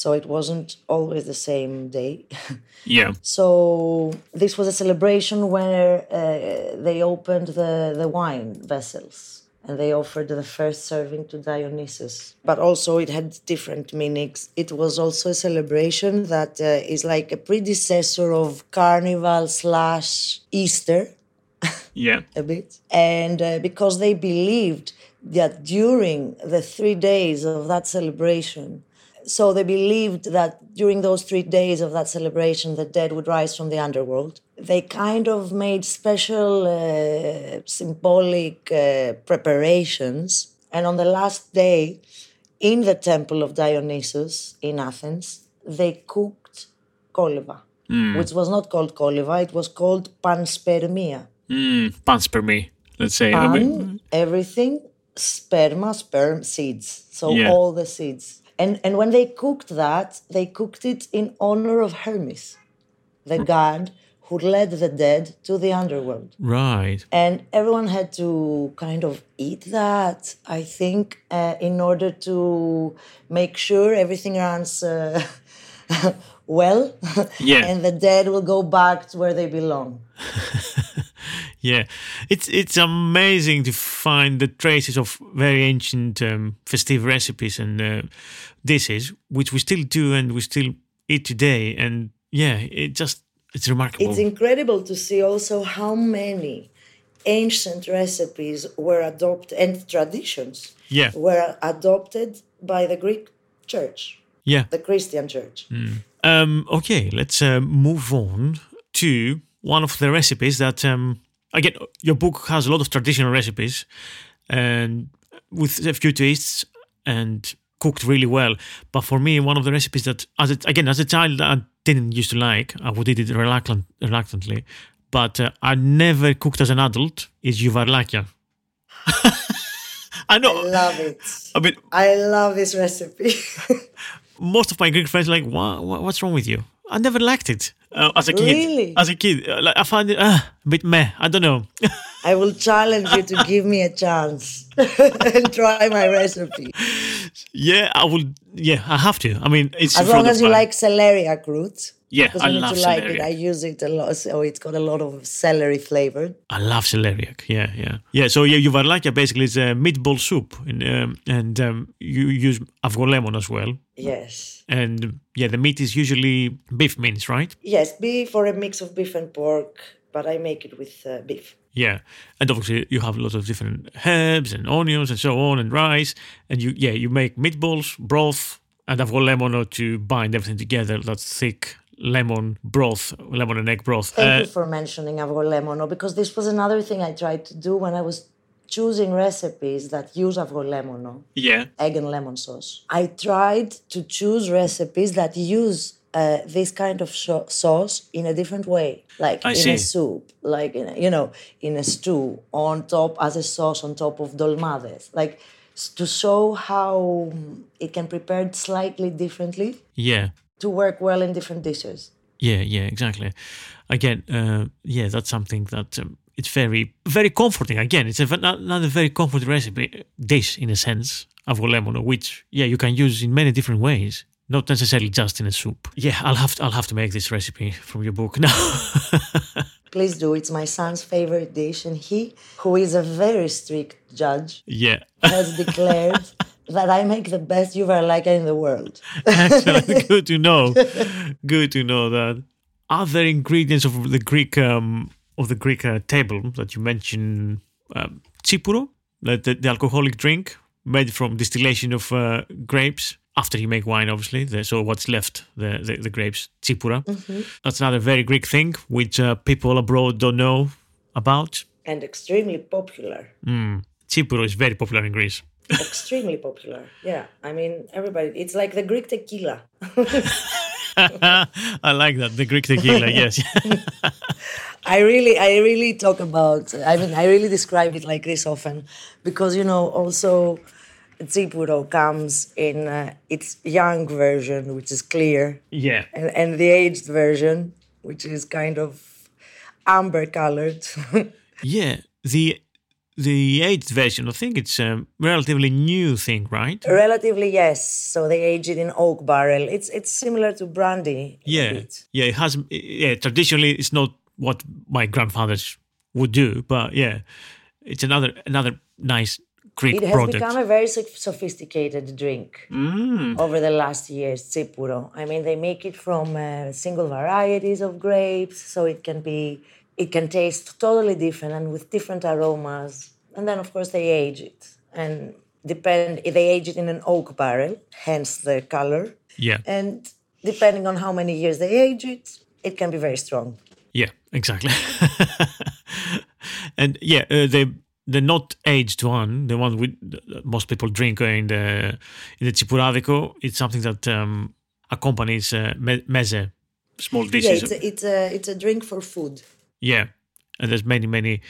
So it wasn't always the same day. Yeah. So this was a celebration where uh, they opened the, the wine vessels and they offered the first serving to Dionysus. But also it had different meanings. It was also a celebration that uh, is like a predecessor of Carnival slash Easter Yeah. a bit. And uh, because they believed that during the three days of that celebration, so they believed that during those three days of that celebration, the dead would rise from the underworld. They kind of made special uh, symbolic uh, preparations. And on the last day, in the temple of Dionysus in Athens, they cooked koliva, which was not called koliva, it was called panspermia. Mm, panspermy, let's say. Pan, everything, sperma, sperm, seeds. So Yeah. all the seeds. And and when they cooked that, they cooked it in honor of Hermes, the god who led the dead to the underworld. right. And everyone had to kind of eat that, I think, uh, in order to make sure everything runs uh, well. Yeah. and the dead will go back to where they belong. Yeah, it's it's amazing to find the traces of very ancient um, festive recipes and uh, dishes, which we still do and we still eat today. And yeah, it just it's remarkable. It's incredible to see also how many ancient recipes were adopted and traditions Yeah. were adopted by the Greek church, yeah. the Christian church. Um, okay, let's uh, move on to one of the recipes that um, again, your book has a lot of traditional recipes and with a few twists and cooked really well. But for me, one of the recipes that, as a, again, as a child, I didn't used to like. I would eat it reluctant, reluctantly, but uh, I never cooked as an adult. Is giouvarlakia. I know. I love it. I mean, I love this recipe. most of my Greek friends are like, what, what's wrong with you? I never liked it uh, as a kid. Really? As a kid, uh, like, I find it uh, a bit meh. I don't know. I will challenge you to give me a chance and try my recipe. yeah, I will. Yeah, I have to. I mean, it's As long as you my- like celeriac root. Yeah, I need love to like it. I use it a lot, so it's got a lot of celery flavor. I love celeriac. Yeah, yeah, yeah. So yeah, giouvarlakia basically is a meatball soup, and um, and um, you use avgolemon as well. Yes. And yeah, the meat is usually beef mince, right? Yes, beef or a mix of beef and pork, but I make it with uh, beef. Yeah, and obviously you have a lot of different herbs and onions and so on and rice, and you yeah you make meatballs, broth, and avgolemono to bind everything together. That thick lemon broth, lemon and egg broth. Thank Uh, you for mentioning avgolemono because this was another thing I tried to do when I was choosing recipes that use avgolemono, yeah, egg and lemon sauce. I tried to choose recipes that use uh, this kind of sho- sauce in a different way, like I in see. a soup, like in a, you know, in a stew, on top as a sauce on top of dolmades, like to show how mm, it can be prepared slightly differently yeah. To work well in different dishes. Yeah, yeah, exactly. Again, uh, yeah, that's something that um, it's very, very comforting. Again, it's a, another very comforting recipe dish in a sense of lemon, which yeah you can use in many different ways, not necessarily just in a soup. Yeah, I'll have to, I'll have to make this recipe from your book now. Please do. It's my son's favorite dish, and he, who is a very strict judge, yeah, has declared that I make the best yuvarlaka in the world. excellent. Good to know. Good to know that. Other ingredients of the Greek um, of the Greek uh, table that you mentioned, um, tsipuro, the, the, the alcoholic drink made from distillation of uh, grapes. After you make wine, obviously, the, so what's left, the the, the grapes, tsipura. That's another very Greek thing which uh, people abroad don't know about. and extremely popular. Mm. Tsipuro is very popular in Greece. Extremely popular. Yeah. I mean, everybody, it's like the Greek tequila. I like that the Greek tequila. Yes. I really, I really talk about. I mean, I really describe it like this often, because you know, also, Tsipuro comes in uh, its young version, which is clear, yeah. and, and the aged version, which is kind of amber colored. Yeah, the the aged version. I think it's a relatively new thing, right? Relatively, yes. So they age it in oak barrel. It's it's similar to brandy. Yeah, yeah. It has. Yeah, traditionally, it's not what my grandfathers would do, but yeah, it's another another nice Greek It has product. become a very sophisticated drink Mm. over the last years, Tsipuro. I mean, they make it from uh, single varieties of grapes, so it can be, it can taste totally different and with different aromas. And then, of course, they age it. And depend, they age it in an oak barrel, hence the color. yeah, And depending on how many years they age it, it can be very strong. yeah, exactly. and yeah, uh, the the not aged one, the one we most people drink in the in the Tsipuradico, it's something that um, accompanies uh, me- meze, small Yeah, dishes. it's a, it's a, it's a drink for food. Yeah, and there's many many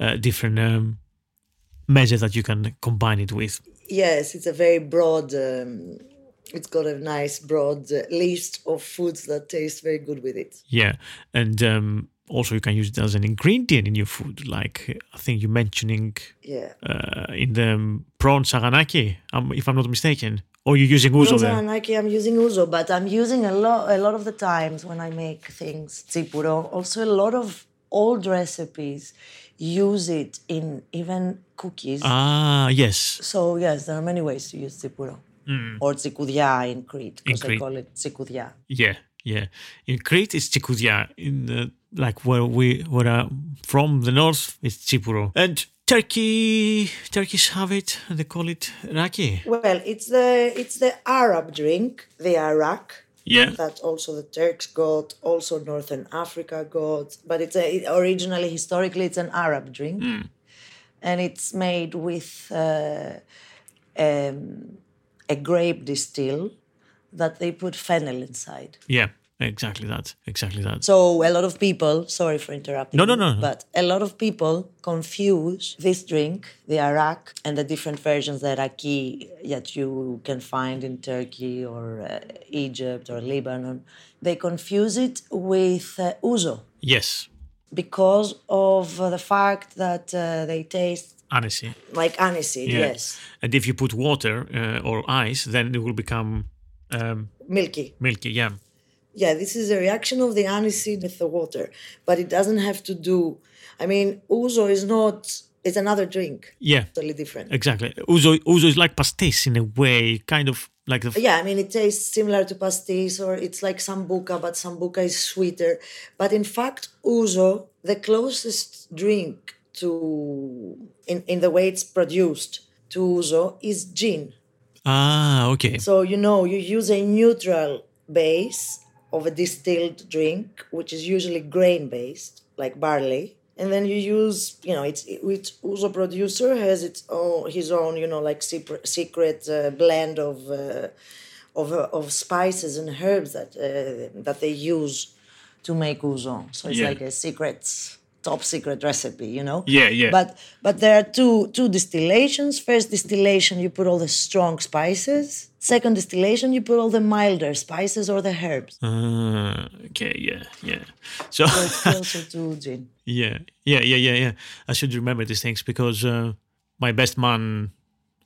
uh, different um, measures that you can combine it with. Yes, it's a very broad. Um, it's got a nice broad uh, list of foods that taste very good with it. Yeah, and um, also you can use it as an ingredient in your food. Like I think you're mentioning Yeah. uh, in the um, prawn saganaki, um, if I'm not mistaken, or you're using ouzo there. Nike, I'm using ouzo, but I'm using a lot. A lot of the times when I make things tsipuro, also a lot of old recipes use it in even cookies. Ah, yes, So yes, there are many ways to use tsipuro. Or tsikoudia in Crete, because they call it tsikoudia. yeah, yeah. In Crete, it's chikoudia. In uh, like where we where uh, from the north, it's chipuro. And Turkey, Turkish have it. They call it raki. Well, it's the it's the Arab drink, the arak, Yeah. that also the Turks got, also Northern Africa got. But it's a, it- originally, historically, it's an Arab drink, and it's made with uh, um, a grape distill that they put fennel inside. Yeah. Exactly that. Exactly that. So a lot of people, sorry for interrupting. No, no, no. But a lot of people confuse this drink, the arak, and the different versions, the raki that you can find in Turkey or uh, Egypt or Lebanon. They confuse it with uh, ouzo Yes. because of uh, the fact that uh, they taste Honesty. like aniseed. Yeah. Yes, And if you put water uh, or ice, then it will become um, milky. milky. Yeah. Yeah, this is a reaction of the aniseed with the water, but it doesn't have to do. I mean, ouzo is not. It's another drink. Yeah. Totally different. Exactly. Ouzo, ouzo is like pastis in a way, kind of like the. Yeah, I mean, it tastes similar to pastis or it's like sambuca, but sambuca is sweeter. But in fact, ouzo, the closest drink to, in, in the way it's produced to ouzo is gin. Ah, okay. So, you know, you use a neutral base of a distilled drink, which is usually grain based, like barley. And then you use, you know, it's each ouzo producer has its own, his own, you know, like secret, secret uh, blend of, uh, of, uh, of spices and herbs that uh, that they use to make ouzo. So it's Yeah. like a secret, top secret recipe, you know. Yeah, yeah. But but there are two two distillations. First distillation, you put all the strong spices. Second distillation, you put all the milder spices or the herbs. Ah, okay, yeah, yeah. So, So it's closer to gin. yeah, yeah, yeah, yeah, yeah. I should remember these things because uh, my best man,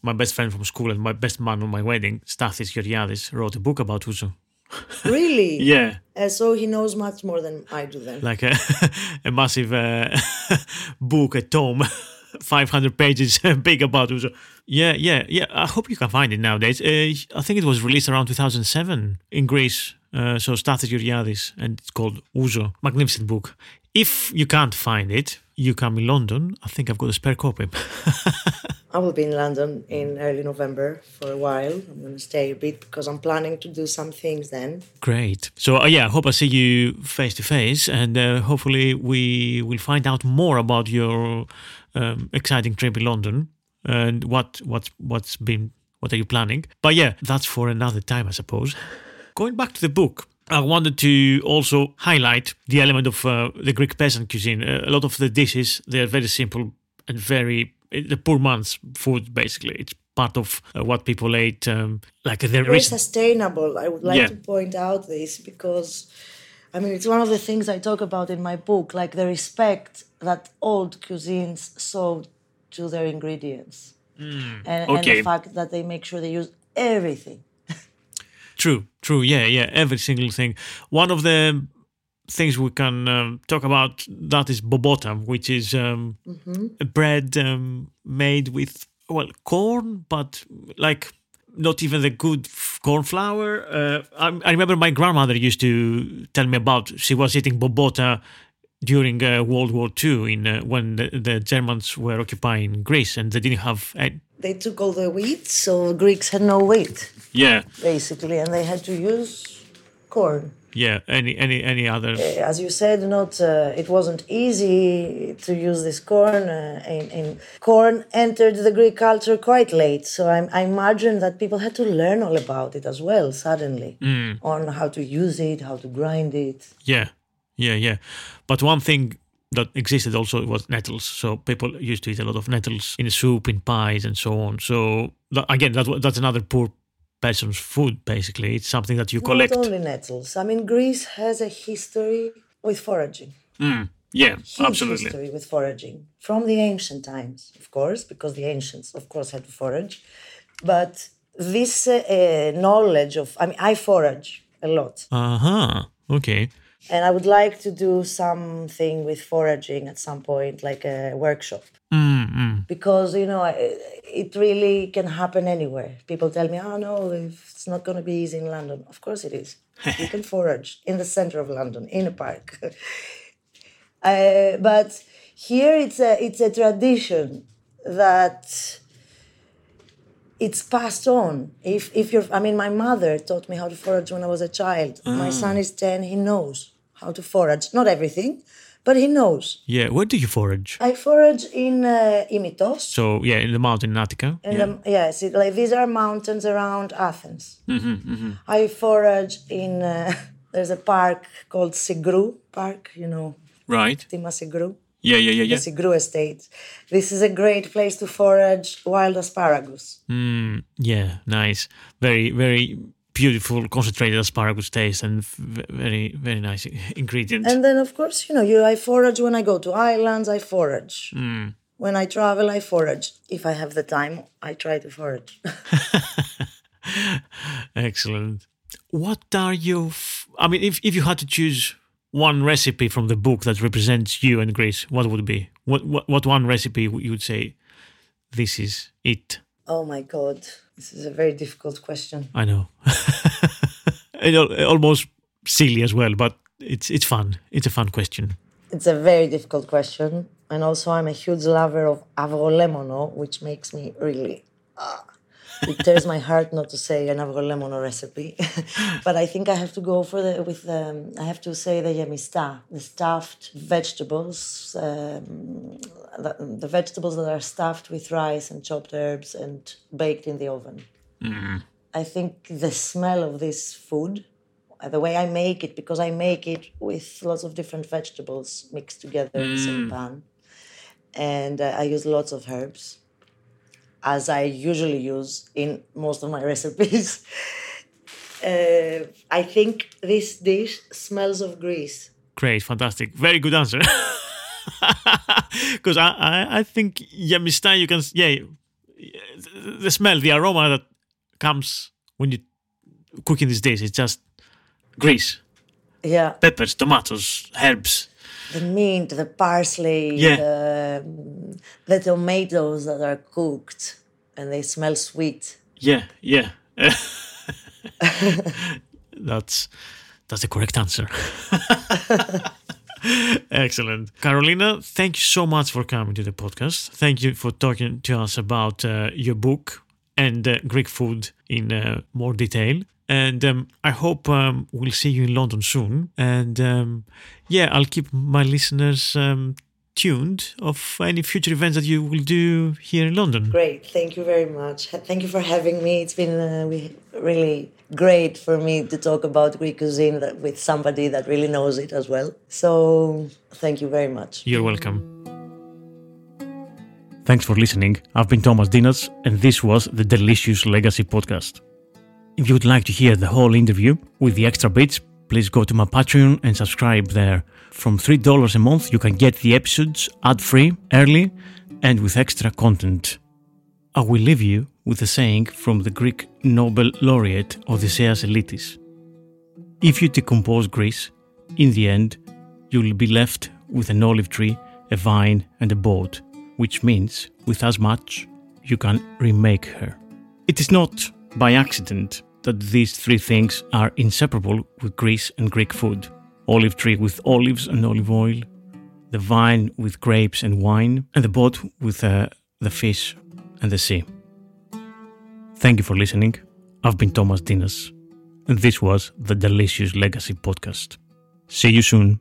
my best friend from school, and my best man on my wedding, Stathis Georgiadis, wrote a book about Ouzo. Really? Yeah, Uh, so he knows much more than I do then. like a, a massive uh, book, a tome, 500 pages big about Ouzo. Yeah, yeah, yeah. I hope you can find it nowadays. Uh, I think it was released around 2007 in Greece. Uh, so Stathis Georgiadis, and it's called Ouzo. Magnificent book. If you can't find it, you come in London. I think I've got a spare copy. I will be in London in early November for a while. I'm going to stay a bit because I'm planning to do some things then. Great. So uh, yeah, I hope I see you face to face, and uh, hopefully we will find out more about your um, exciting trip in London and what what's what's been what are you planning. But yeah, that's for another time, I suppose. Going back to the book. I wanted to also highlight the element of uh, the Greek peasant cuisine. Uh, a lot of the dishes they are very simple and very the poor man's food. Basically, it's part of uh, what people ate. Um, like the Very sustainable. I would like Yeah. to point out this because, I mean, it's one of the things I talk about in my book, like the respect that old cuisines show to their ingredients. and, and okay. the fact that they make sure they use everything. True, true. Yeah, yeah. Every single thing. One of the things we can um, talk about that is bobota, which is um, a bread um, made with well corn, but like not even the good f- corn flour. Uh, I, I remember my grandmother used to tell me about. She was eating bobota during uh, World War II, in uh, when the, the Germans were occupying Greece, and they didn't have. a- They took all the wheat, so Greeks had no wheat, yeah, basically, and they had to use corn. yeah. Any any any other? as you said, not uh, it wasn't easy to use this corn, uh, and, and corn entered the Greek culture quite late. So I, I imagine that people had to learn all about it as well suddenly, on how to use it, how to grind it. Yeah, yeah, yeah. But one thing that existed also was nettles. So people used to eat a lot of nettles in soup, in pies, and so on. So that, again, that, that's another poor person's food. Basically, it's something that you collect. Not only nettles. I mean, Greece has a history with foraging. Yeah, huge absolutely. history with foraging from the ancient times, of course, because the ancients, of course, had to forage. But this uh, uh, knowledge of, I mean, I forage a lot, Uh huh. Okay. And I would like to do something with foraging at some point, like a workshop. Mm-mm. Because you know, it really can happen anywhere. People tell me, "Oh no, it's not going to be easy in London." Of course, it is. you can forage in the center of London in a park. Uh, but here it's a it's a tradition that it's passed on. If if you're, I mean, my mother taught me how to forage when I was a child. My son is ten; he knows how to forage. Not everything, but he knows. Yeah, where do you forage? I forage in uh, Imitos. So yeah, in the mountain in Attica. And yeah. um, yes, it, like these are mountains around Athens. Mm-hmm, I forage in. Uh, there's a park called Syngrou Park. You know, right. Tima Syngrou. Yeah, yeah, yeah, The yeah. Syngrou Estate. This is a great place to forage wild asparagus. Mm, yeah, nice. Very, very beautiful concentrated asparagus taste and very, very nice ingredient. And then, of course, you know, you I forage when I go to islands. I forage. Mm. When I travel, I forage. If I have the time, I try to forage. Excellent. What are you? F- I mean, if if you had to choose one recipe from the book that represents you and Greece, what would be? What what what one recipe you would say? This is it. oh my God, this is a very difficult question. I know. almost silly as well, but it's it's fun. It's a fun question. It's a very difficult question. And also, I'm a huge lover of avgolemono, which makes me really. ah, it tears my heart not to say an avgolemono recipe. but I think I have to go for the with um, I have to say the yemista, the stuffed vegetables, um, the, the vegetables that are stuffed with rice and chopped herbs and baked in the oven. I think the smell of this food, uh, the way I make it, because I make it with lots of different vegetables mixed together in the same pan, and uh, I use lots of herbs, as I usually use in most of my recipes. uh, I think this dish smells of Greece. Great, fantastic, very good answer. Because I, I I think yemista you can yeah the smell the aroma that comes when you cooking this dish it's just Greece Yeah, peppers tomatoes herbs the mint, the parsley, Yeah. the, the tomatoes that are cooked and they smell sweet. Yeah, yeah. that's that's the correct answer. Excellent, Carolina. Thank you so much for coming to the podcast. Thank you for talking to us about uh, your book and uh, Greek food in uh, more detail. And um, I hope um, we'll see you in London soon. And um, yeah, I'll keep my listeners um, tuned of any future events that you will do here in London. Great, thank you very much. Thank you for having me. It's been uh, really great for me to talk about Greek cuisine that, with somebody that really knows it as well. So thank you very much. You're welcome. Thanks for listening. I've been Thomas Ntinas, and this was the Delicious Legacy Podcast. If you would like to hear the whole interview with the extra bits, please go to my Patreon and subscribe there. From $3 a month, you can get the episodes ad free, early, and with extra content. I will leave you with a saying from the Greek Nobel laureate Odysseus Elytis. If you decompose Greece, in the end, you will be left with an olive tree, a vine, and a boat, which means with as much you can remake her. It is not by accident that these three things are inseparable with Greece and Greek food olive tree with olives and olive oil, the vine with grapes and wine, and the boat with uh, the fish and the sea. Thank you for listening. I've been Thomas Ntinas, and this was the Delicious Legacy Podcast. See you soon.